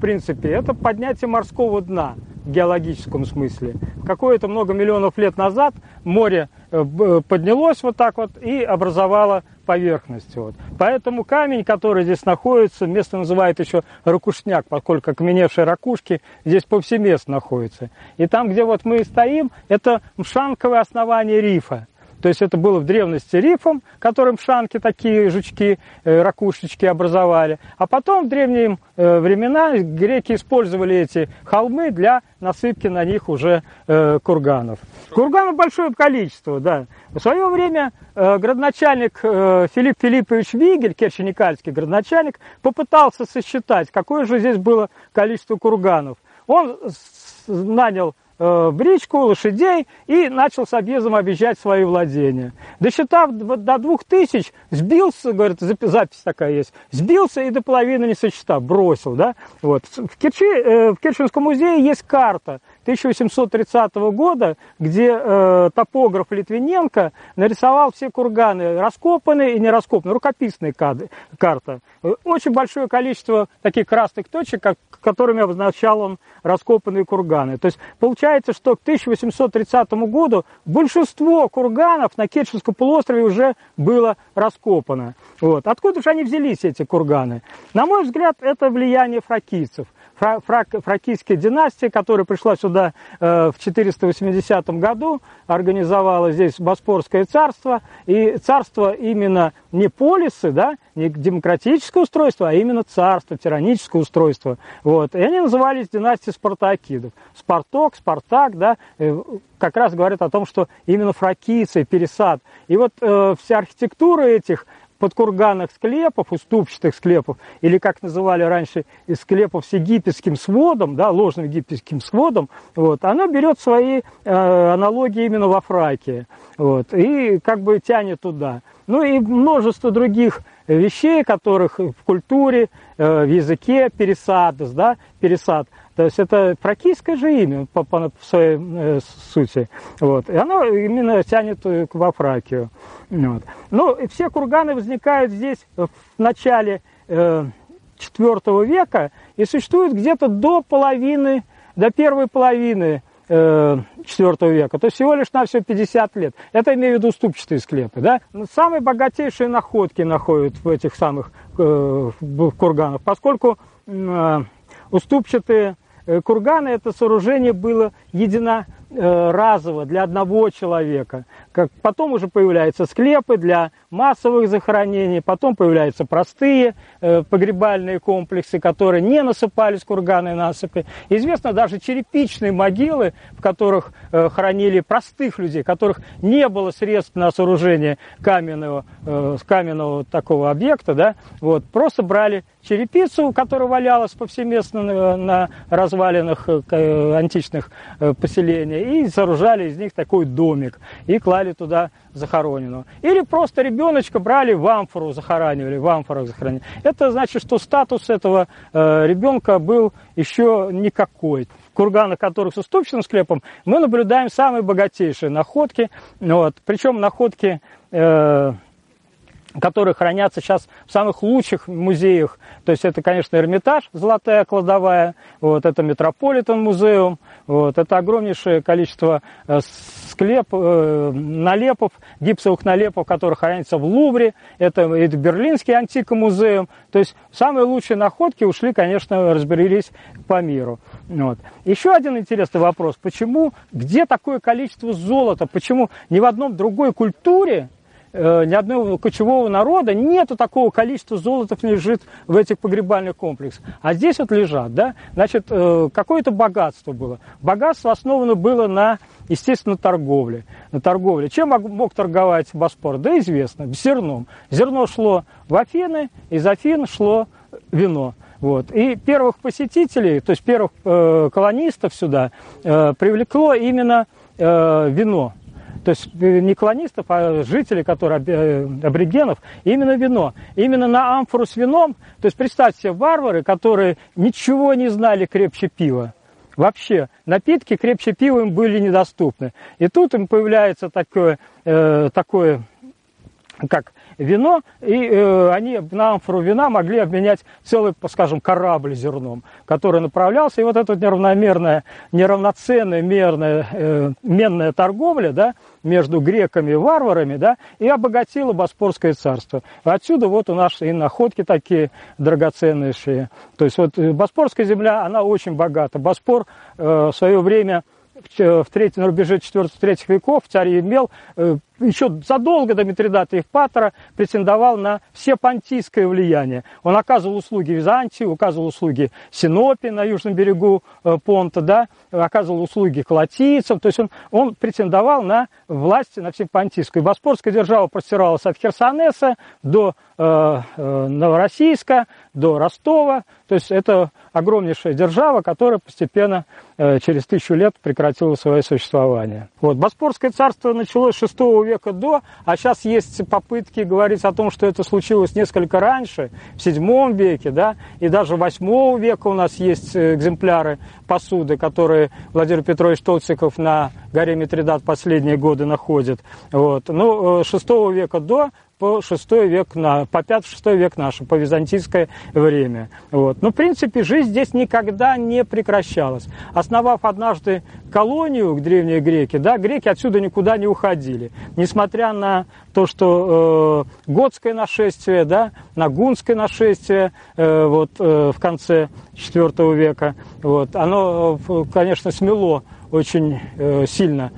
принципе, это поднятие морского дна в геологическом смысле. Какое-то много миллионов лет назад море э, поднялось вот так вот и образовало поверхность. Вот. Поэтому камень, который здесь находится, место называют еще ракушняк, поскольку окаменевшие ракушки здесь повсеместно находятся. И там, где вот мы стоим, это мшанковое основание рифа. То есть это было в древности рифом, которым шанки такие жучки, э, ракушечки образовали. А потом в древние э, времена греки использовали эти холмы для насыпки на них уже э, курганов. Курганов большое количество, да. В свое время градоначальник Филипп Филиппович Вигель, керченикальский градоначальник, попытался сосчитать, какое же здесь было количество курганов. Он нанял э, бричку, лошадей и начал с объездом объезжать свои владения. Досчитав до двух тысяч, сбился, говорит, запись такая есть, сбился и до половины не сосчитав, бросил. Да? Вот. В, Керчи, э, в Керченском музее есть карта 1830 года, где э, топограф Литвиненко нарисовал все курганы, раскопанные и не раскопанные, рукописная карта. Очень большое количество таких красных точек, как, которыми обозначал он раскопанные курганы. То есть получается, что к 1830 году большинство курганов на Керченском полуострове уже было раскопано. Вот. Откуда же они взялись, эти курганы? На мой взгляд, это влияние фракийцев – фракийская династия, которая пришла сюда э, в 480 году, организовала здесь Боспорское царство, и царство именно не полисы, да, не демократическое устройство, а именно царство, тираническое устройство. Вот. И они назывались династией спартакидов. Спарток, Спартак, да, э, как раз говорят о том, что именно фракийцы, пересад. И вот э, вся архитектура этих подкурганных склепов, уступчатых склепов, или как называли раньше, склепов с египетским сводом, да, ложным египетским сводом, вот, она берет свои э, аналогии именно во Фракии, вот, и как бы тянет туда. Ну и множество других вещей, которых в культуре, э, в языке пересад, да, пересад – то есть это фракийское же имя по, по своей э, сути. Вот. И оно именно тянет во Фракию. Вот. Ну, и все курганы возникают здесь в начале э, IV века и существуют где-то до половины, до первой половины IV э, века, то всего лишь на все 50 лет. Это имею в виду уступчатые склепы. Да? Самые богатейшие находки находят в этих самых э, курганах, поскольку э, уступчатые курганы это сооружение было единоразово для одного человека. Как потом уже появляются склепы для массовых захоронений, потом появляются простые э, погребальные комплексы, которые не насыпались курганы насыпи. Известно даже черепичные могилы, в которых э, хоронили простых людей, которых не было средств на сооружение каменного, э, каменного такого объекта, да, вот, просто брали черепицу, которая валялась повсеместно на, на развалинах э, античных э, поселений, и сооружали из них такой домик, и клали туда захороненного. Или просто ребеночка брали в амфору, захоранивали, в амфорах захоранивали. Это значит, что статус этого э, ребенка был еще никакой. В курганах, которых с уступчатым склепом, мы наблюдаем самые богатейшие находки. Вот. Причем находки... Э, которые хранятся сейчас в самых лучших музеях. То есть это, конечно, Эрмитаж, золотая кладовая, вот, это Метрополитен музеум, вот, это огромнейшее количество э, склеп, э, налепов, гипсовых налепов, которые хранятся в Лувре, это, это Берлинский антикомузеум. То есть самые лучшие находки ушли, конечно, разберились по миру. Вот. Еще один интересный вопрос. Почему, где такое количество золота? Почему ни в одном другой культуре ни одного кочевого народа нету такого количества золота лежит в этих погребальных комплексах. А здесь вот лежат, да, значит, э, какое-то богатство было. Богатство основано было на, естественно, торговле. На торговле. Чем мог торговать Боспор? Да известно, зерном. Зерно шло в Афины, из Афин шло вино. Вот. И первых посетителей, то есть первых э, колонистов сюда э, привлекло именно э, вино. То есть э, не колонистов, а жителей, которые э, аборигенов, именно вино. Именно на амфору с вином, то есть представьте себе варвары, которые ничего не знали крепче пива. Вообще, напитки крепче пива им были недоступны. И тут им появляется такое, э, такое как вино, и э, они на амфору вина могли обменять целый, скажем, корабль зерном, который направлялся, и вот эта неравномерная, неравноценная мерная, э, менная торговля, да, между греками и варварами, да, и обогатила Боспорское царство. Отсюда вот у нас и находки такие драгоценнейшие. То есть вот э, Боспорская земля, она очень богата. Боспор э, в свое время в третьем, на рубеже 4-3 веков царь имел э, еще задолго до Митридата Евпатора претендовал на все понтийское влияние. Он оказывал услуги Византии, оказывал услуги Синопе на южном берегу э, Понта, да, оказывал услуги колотийцам, то есть он, он претендовал на власть на всем понтийскую. Боспорская держава простиралась от Херсонеса до э, э, Новороссийска, до Ростова, то есть это огромнейшая держава, которая постепенно через тысячу лет прекратила свое существование. Вот. Боспорское царство началось с 6 века до, а сейчас есть попытки говорить о том, что это случилось несколько раньше, в 7 веке, да, и даже 8 века у нас есть э, экземпляры посуды, которые Владимир Петрович Толциков на горе Митридат последние годы находит. Вот. Ну, 6 э, века до по 6 век, на, по 5-6 век наше, по византийское время. Вот. Но, в принципе, жизнь здесь никогда не прекращалась. Основав однажды колонию, древние греки, да, греки отсюда никуда не уходили. Несмотря на то, что э, готское нашествие, да, на гунское нашествие э, вот, э, в конце IV века, вот, оно, э, конечно, смело очень э, сильно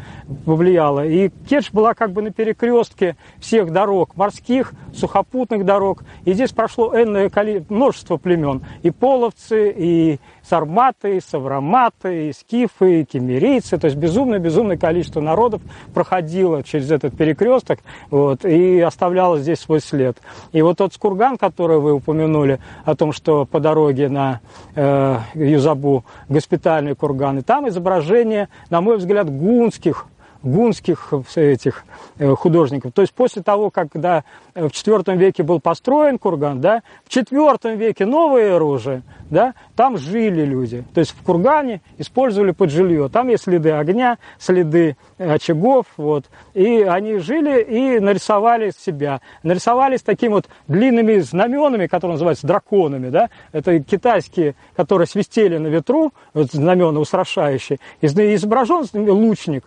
повлияло. И Керчь была как бы на перекрестке всех дорог, морских, сухопутных дорог. И здесь прошло энное множество племен. И половцы, и сарматы, и савроматы, и скифы, и кемерийцы. То есть безумное-безумное количество народов проходило через этот перекресток вот, и оставляло здесь свой след. И вот тот скурган, который вы упомянули, о том, что по дороге на э, Юзабу госпитальный курган, и там изображение, на мой взгляд, гунских гунских этих э, художников. То есть после того, когда в IV веке был построен курган, да, в IV веке новое оружие, да, там жили люди. То есть в кургане использовали под жилье. Там есть следы огня, следы очагов, вот. И они жили и нарисовали себя. Нарисовались такими вот длинными знаменами, которые называются драконами, да. Это китайские, которые свистели на ветру, вот знамена устрашающие. Изображен лучник,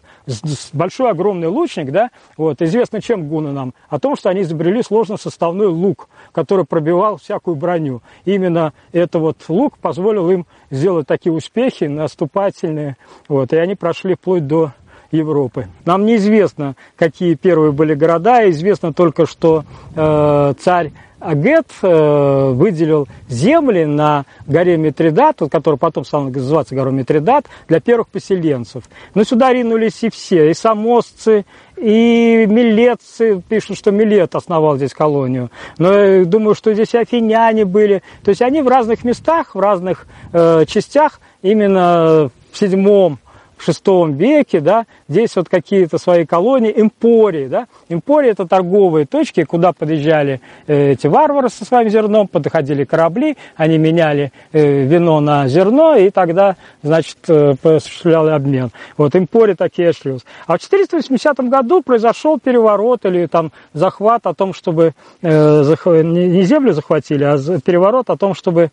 большой огромный лучник, да, вот. Известно чем гуны нам? О том, что они изобрели сложносоставной лук, который пробивал всякую броню. Именно это вот лук позволил им сделать такие успехи наступательные, вот. И они прошли вплоть до Европы. Нам неизвестно, какие первые были города, известно только, что э, царь Агет э, выделил земли на горе Митридат, который потом стал называться горой Митридат, для первых поселенцев. Но сюда ринулись и все, и самосцы, и милетцы, пишут, что Милет основал здесь колонию. Но я думаю, что здесь и афиняне были. То есть они в разных местах, в разных э, частях, именно в седьмом в шестом веке, да, здесь вот какие-то свои колонии, эмпории, да, эмпории это торговые точки, куда подъезжали э, эти варвары со своим зерном, подходили корабли, они меняли э, вино на зерно, и тогда, значит, э, осуществляли обмен. Вот эмпории такие шлюз. А в 480 году произошел переворот или там захват о том, чтобы не землю захватили, а переворот о том, чтобы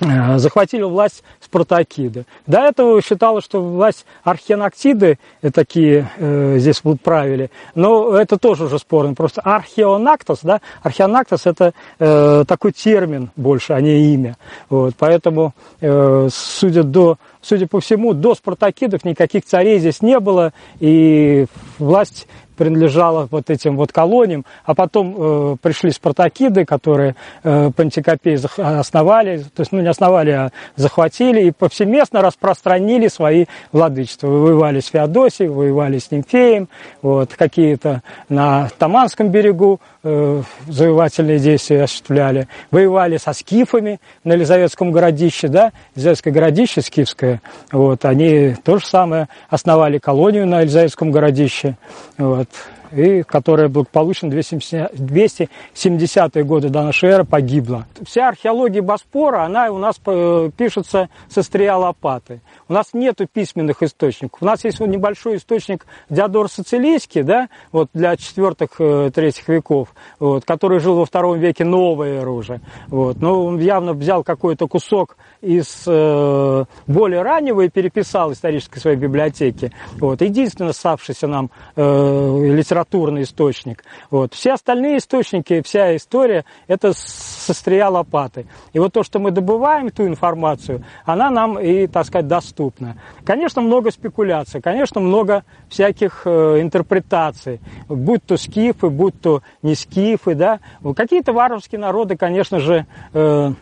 захватили власть спартакиды. До этого считалось, что власть археонактиды э, такие э, здесь будут правили, но это тоже уже спорно. Просто археонактос, да, археонактос это э, такой термин больше, а не имя. Вот, поэтому, э, судя, до, судя по всему, до спартакидов никаких царей здесь не было, и власть принадлежала вот этим вот колониям, а потом э, пришли спартакиды, которые э, Пантикопей основали, то есть, ну, не основали, а захватили и повсеместно распространили свои владычества. Воевали с Феодосией, воевали с Нимфеем, вот, какие-то на Таманском берегу э, завоевательные действия осуществляли, воевали со скифами на Елизаветском городище, да, Елизаветское городище скифское, вот, они то же самое основали колонию на Елизаветском городище, вот, и которая благополучно 270-е годы до нашей эры погибла. Вся археология Боспора, она у нас э, пишется со стрия лопаты. У нас нет письменных источников. У нас есть небольшой источник Диодор Сицилийский, да, вот для 4-3 э, веков, вот, который жил во втором веке новой эры уже. Вот. Но он явно взял какой-то кусок из э, более раннего и переписал исторической своей библиотеки. Вот. Единственный оставшийся нам э, литературный источник. Вот. Все остальные источники, вся история, это со лопаты. И вот то, что мы добываем, ту информацию, она нам и, так сказать, доступна. Конечно, много спекуляций, конечно, много всяких э, интерпретаций, будь то скифы, будь то не скифы, да. Какие-то варварские народы, конечно же, э,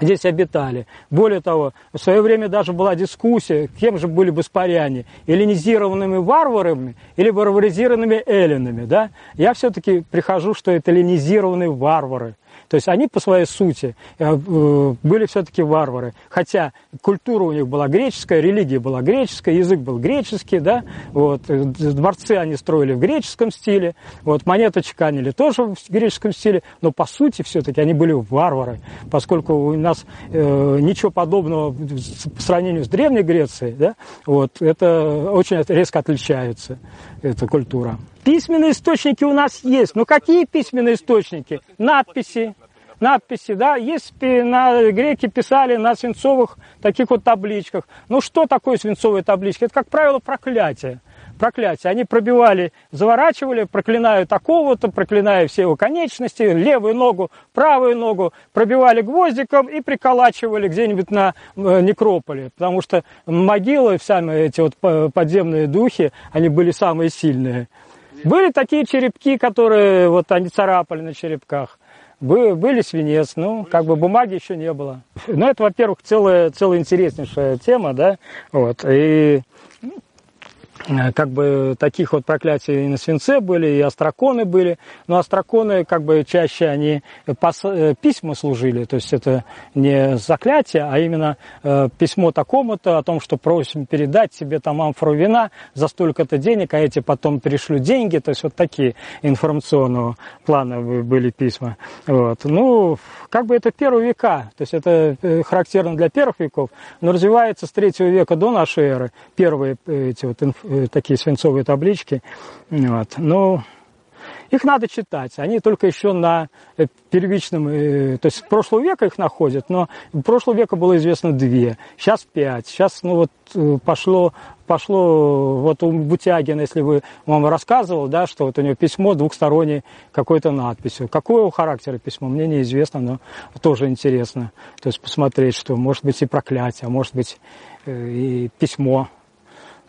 здесь обитали. Более того, в свое время даже была дискуссия, кем же были бы спаряне, эллинизированными варварами или варваризированными эллинами. Да? Я все-таки прихожу, что это эллинизированные варвары. То есть они по своей сути э, э, были все-таки варвары. Хотя культура у них была греческая, религия была греческая, язык был греческий, да, вот, э, дворцы они строили в греческом стиле, вот, монеты чеканили тоже в греческом стиле, но по сути все-таки они были варвары, поскольку у нас э, ничего подобного по сравнению с Древней Грецией, да, вот, это очень резко отличается, эта культура. Письменные источники у нас есть. Но какие письменные источники? Надписи. Надписи, да, есть на греки писали на свинцовых таких вот табличках. Ну что такое свинцовые таблички? Это, как правило, проклятие проклятие. Они пробивали, заворачивали, проклиная такого-то, проклиная все его конечности, левую ногу, правую ногу, пробивали гвоздиком и приколачивали где-нибудь на э, некрополе. Потому что могилы, сами эти вот подземные духи, они были самые сильные. Были такие черепки, которые вот они царапали на черепках. Были свинец, ну, как бы бумаги еще не было. Ну, это, во-первых, целая, целая интереснейшая тема, да, вот, и как бы таких вот проклятий и на свинце были, и остроконы были. Но остроконы как бы чаще они пос... Э, письма служили, то есть это не заклятие, а именно э, письмо такому-то о том, что просим передать себе там амфору вина за столько-то денег, а эти потом перешлют деньги, то есть вот такие информационного плана были письма. Вот. Ну, как бы это первые века, то есть это характерно для первых веков, но развивается с третьего века до нашей эры, первые эти вот Э, такие свинцовые таблички. Вот. Но их надо читать. Они только еще на э, первичном, э, то есть прошлого века их находят, но прошлого века было известно две, сейчас пять. Сейчас ну вот пошло, пошло вот у Бутягина, если вы вам рассказывал, да, что вот у него письмо двухстороннее какой-то надписью. Какого характера письмо, мне неизвестно, но тоже интересно. То есть посмотреть, что может быть и проклятие, а может быть и письмо.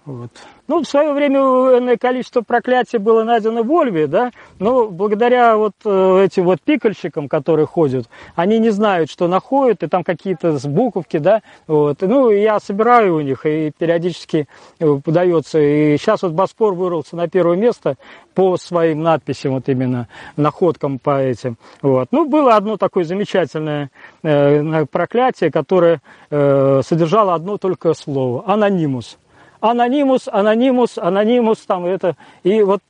Вот. Ну, в свое время энное количество проклятий было найдено в Ольве, да, но благодаря вот э, этим вот пикальщикам, которые ходят, они не знают, что находят, и там какие-то буковки, да, вот. Ну, я собираю у них, и периодически э, подается. И сейчас вот Боспор вырвался на первое место по своим надписям, вот именно находкам по этим. Вот. Ну, было одно такое замечательное э, проклятие, которое содержало одно только слово – анонимус анонимус, анонимус, анонимус, там это, и вот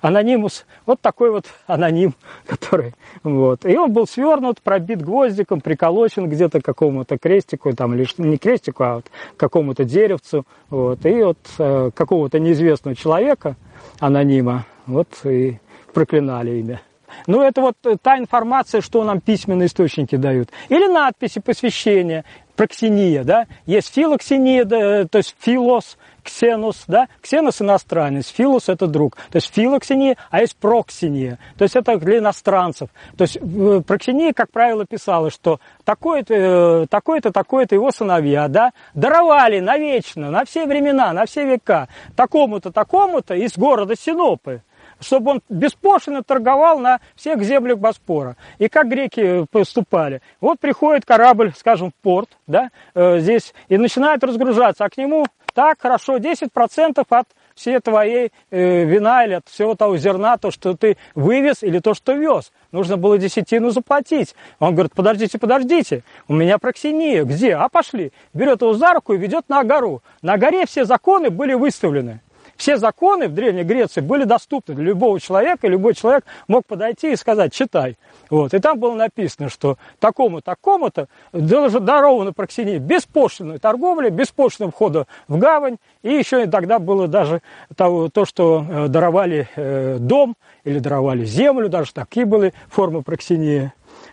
анонимус, вот такой вот аноним, который, вот. И он был свернут, пробит гвоздиком, приколочен где-то к какому-то крестику, там, или не крестику, а вот к какому-то деревцу, вот. И вот э, какого-то неизвестного человека, анонима, вот и проклинали имя. Ну, это вот та информация, что нам письменные источники дают. Или надписи посвящения проксения, да, есть филоксения, да, то есть филос, ксенос, да, ксенос иностранец, филос это друг, то есть филоксения, а есть проксения, то есть это для иностранцев. То есть проксения, как правило, писала, что такой-то, э, такой-то, такой-то его сыновья, да, даровали навечно, на все времена, на все века, такому-то, такому-то из города Синопы, чтобы он беспошлино торговал на всех землях Боспора. И как греки поступали? Вот приходит корабль, скажем, в порт, да, э, здесь, и начинает разгружаться, а к нему так, хорошо, 10% от всей твоей э, вина или от всего того зерна, то, что ты вывез или то, что вез. Нужно было десятину заплатить. Он говорит, подождите, подождите, у меня проксения. Где? А пошли. Берет его за руку и ведет на гору. На горе все законы были выставлены все законы в Древней Греции были доступны для любого человека, и любой человек мог подойти и сказать, читай. Вот. И там было написано, что такому, такому-то даровано Проксинии беспошлиной торговли, беспошлиного входа в гавань, и еще и тогда было даже то, то что э, даровали э, дом или даровали землю, даже такие были формы Проксинии.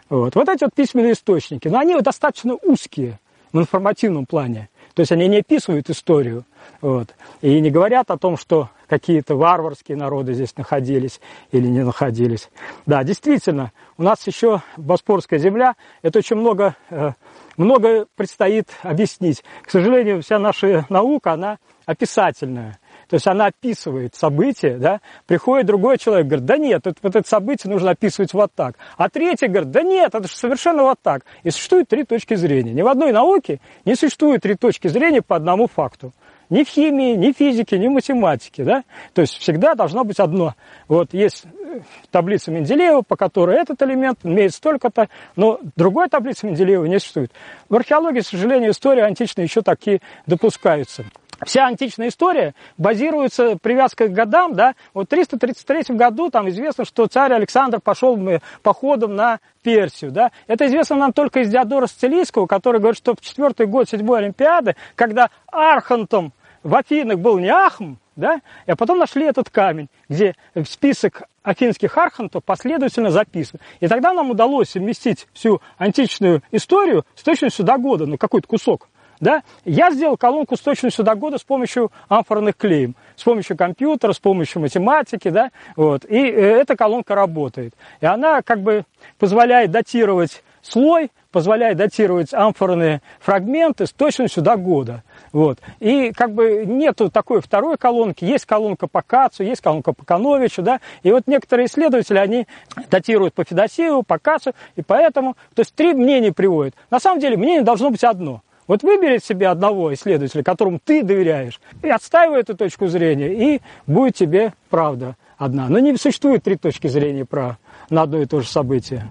Вот. вот эти вот письменные источники, но они достаточно узкие в информативном плане. То есть они не описывают историю, вот, и не говорят о том, что какие-то варварские народы здесь находились или не находились. Да, действительно, у нас еще Боспорская земля, это очень много, э, много предстоит объяснить. К сожалению, вся наша наука, она описательная. То есть она описывает события, да, приходит другой человек, говорит, да нет, это, вот это событие нужно описывать вот так. А третий говорит, да нет, это же совершенно вот так. И существует три точки зрения. Ни в одной науке не существует три точки зрения по одному факту. Ни в химии, ни в физике, ни в математике, да? То есть всегда должно быть одно. Вот есть э, таблица Менделеева, по которой этот элемент имеет столько-то, но другой таблицы Менделеева не существует. В археологии, к сожалению, истории античной еще такие допускаются. Вся античная история базируется привязкой к годам, да, вот в 333 году там известно, что царь Александр пошел походом на Персию, да, это известно нам только из Диодора Сцилийского, который говорит, что в четвертый год седьмой Олимпиады, когда Архантом в Афинах был не Ахм, да, а потом нашли этот камень, где список афинских архантов последовательно записан. И тогда нам удалось совместить всю античную историю с точностью до года, ну какой-то кусок. Да? Я сделал колонку с точностью до года с помощью амфорных клеем, с помощью компьютера, с помощью математики, да? вот. и э, эта колонка работает. И она как бы позволяет датировать слой, позволяет датировать амфорные фрагменты с точностью до года. Вот. И как бы нету такой второй колонки, есть колонка по Кацу, есть колонка по Кановичу, да, и вот некоторые исследователи, они датируют по Федосееву, по Кацу, и поэтому, то есть три мнения приводят. На самом деле мнение должно быть одно – вот выбери себе одного исследователя, которому ты доверяешь, и отстаивай эту точку зрения, и будет тебе правда одна. Но не существует три точки зрения про, на одно и то же событие.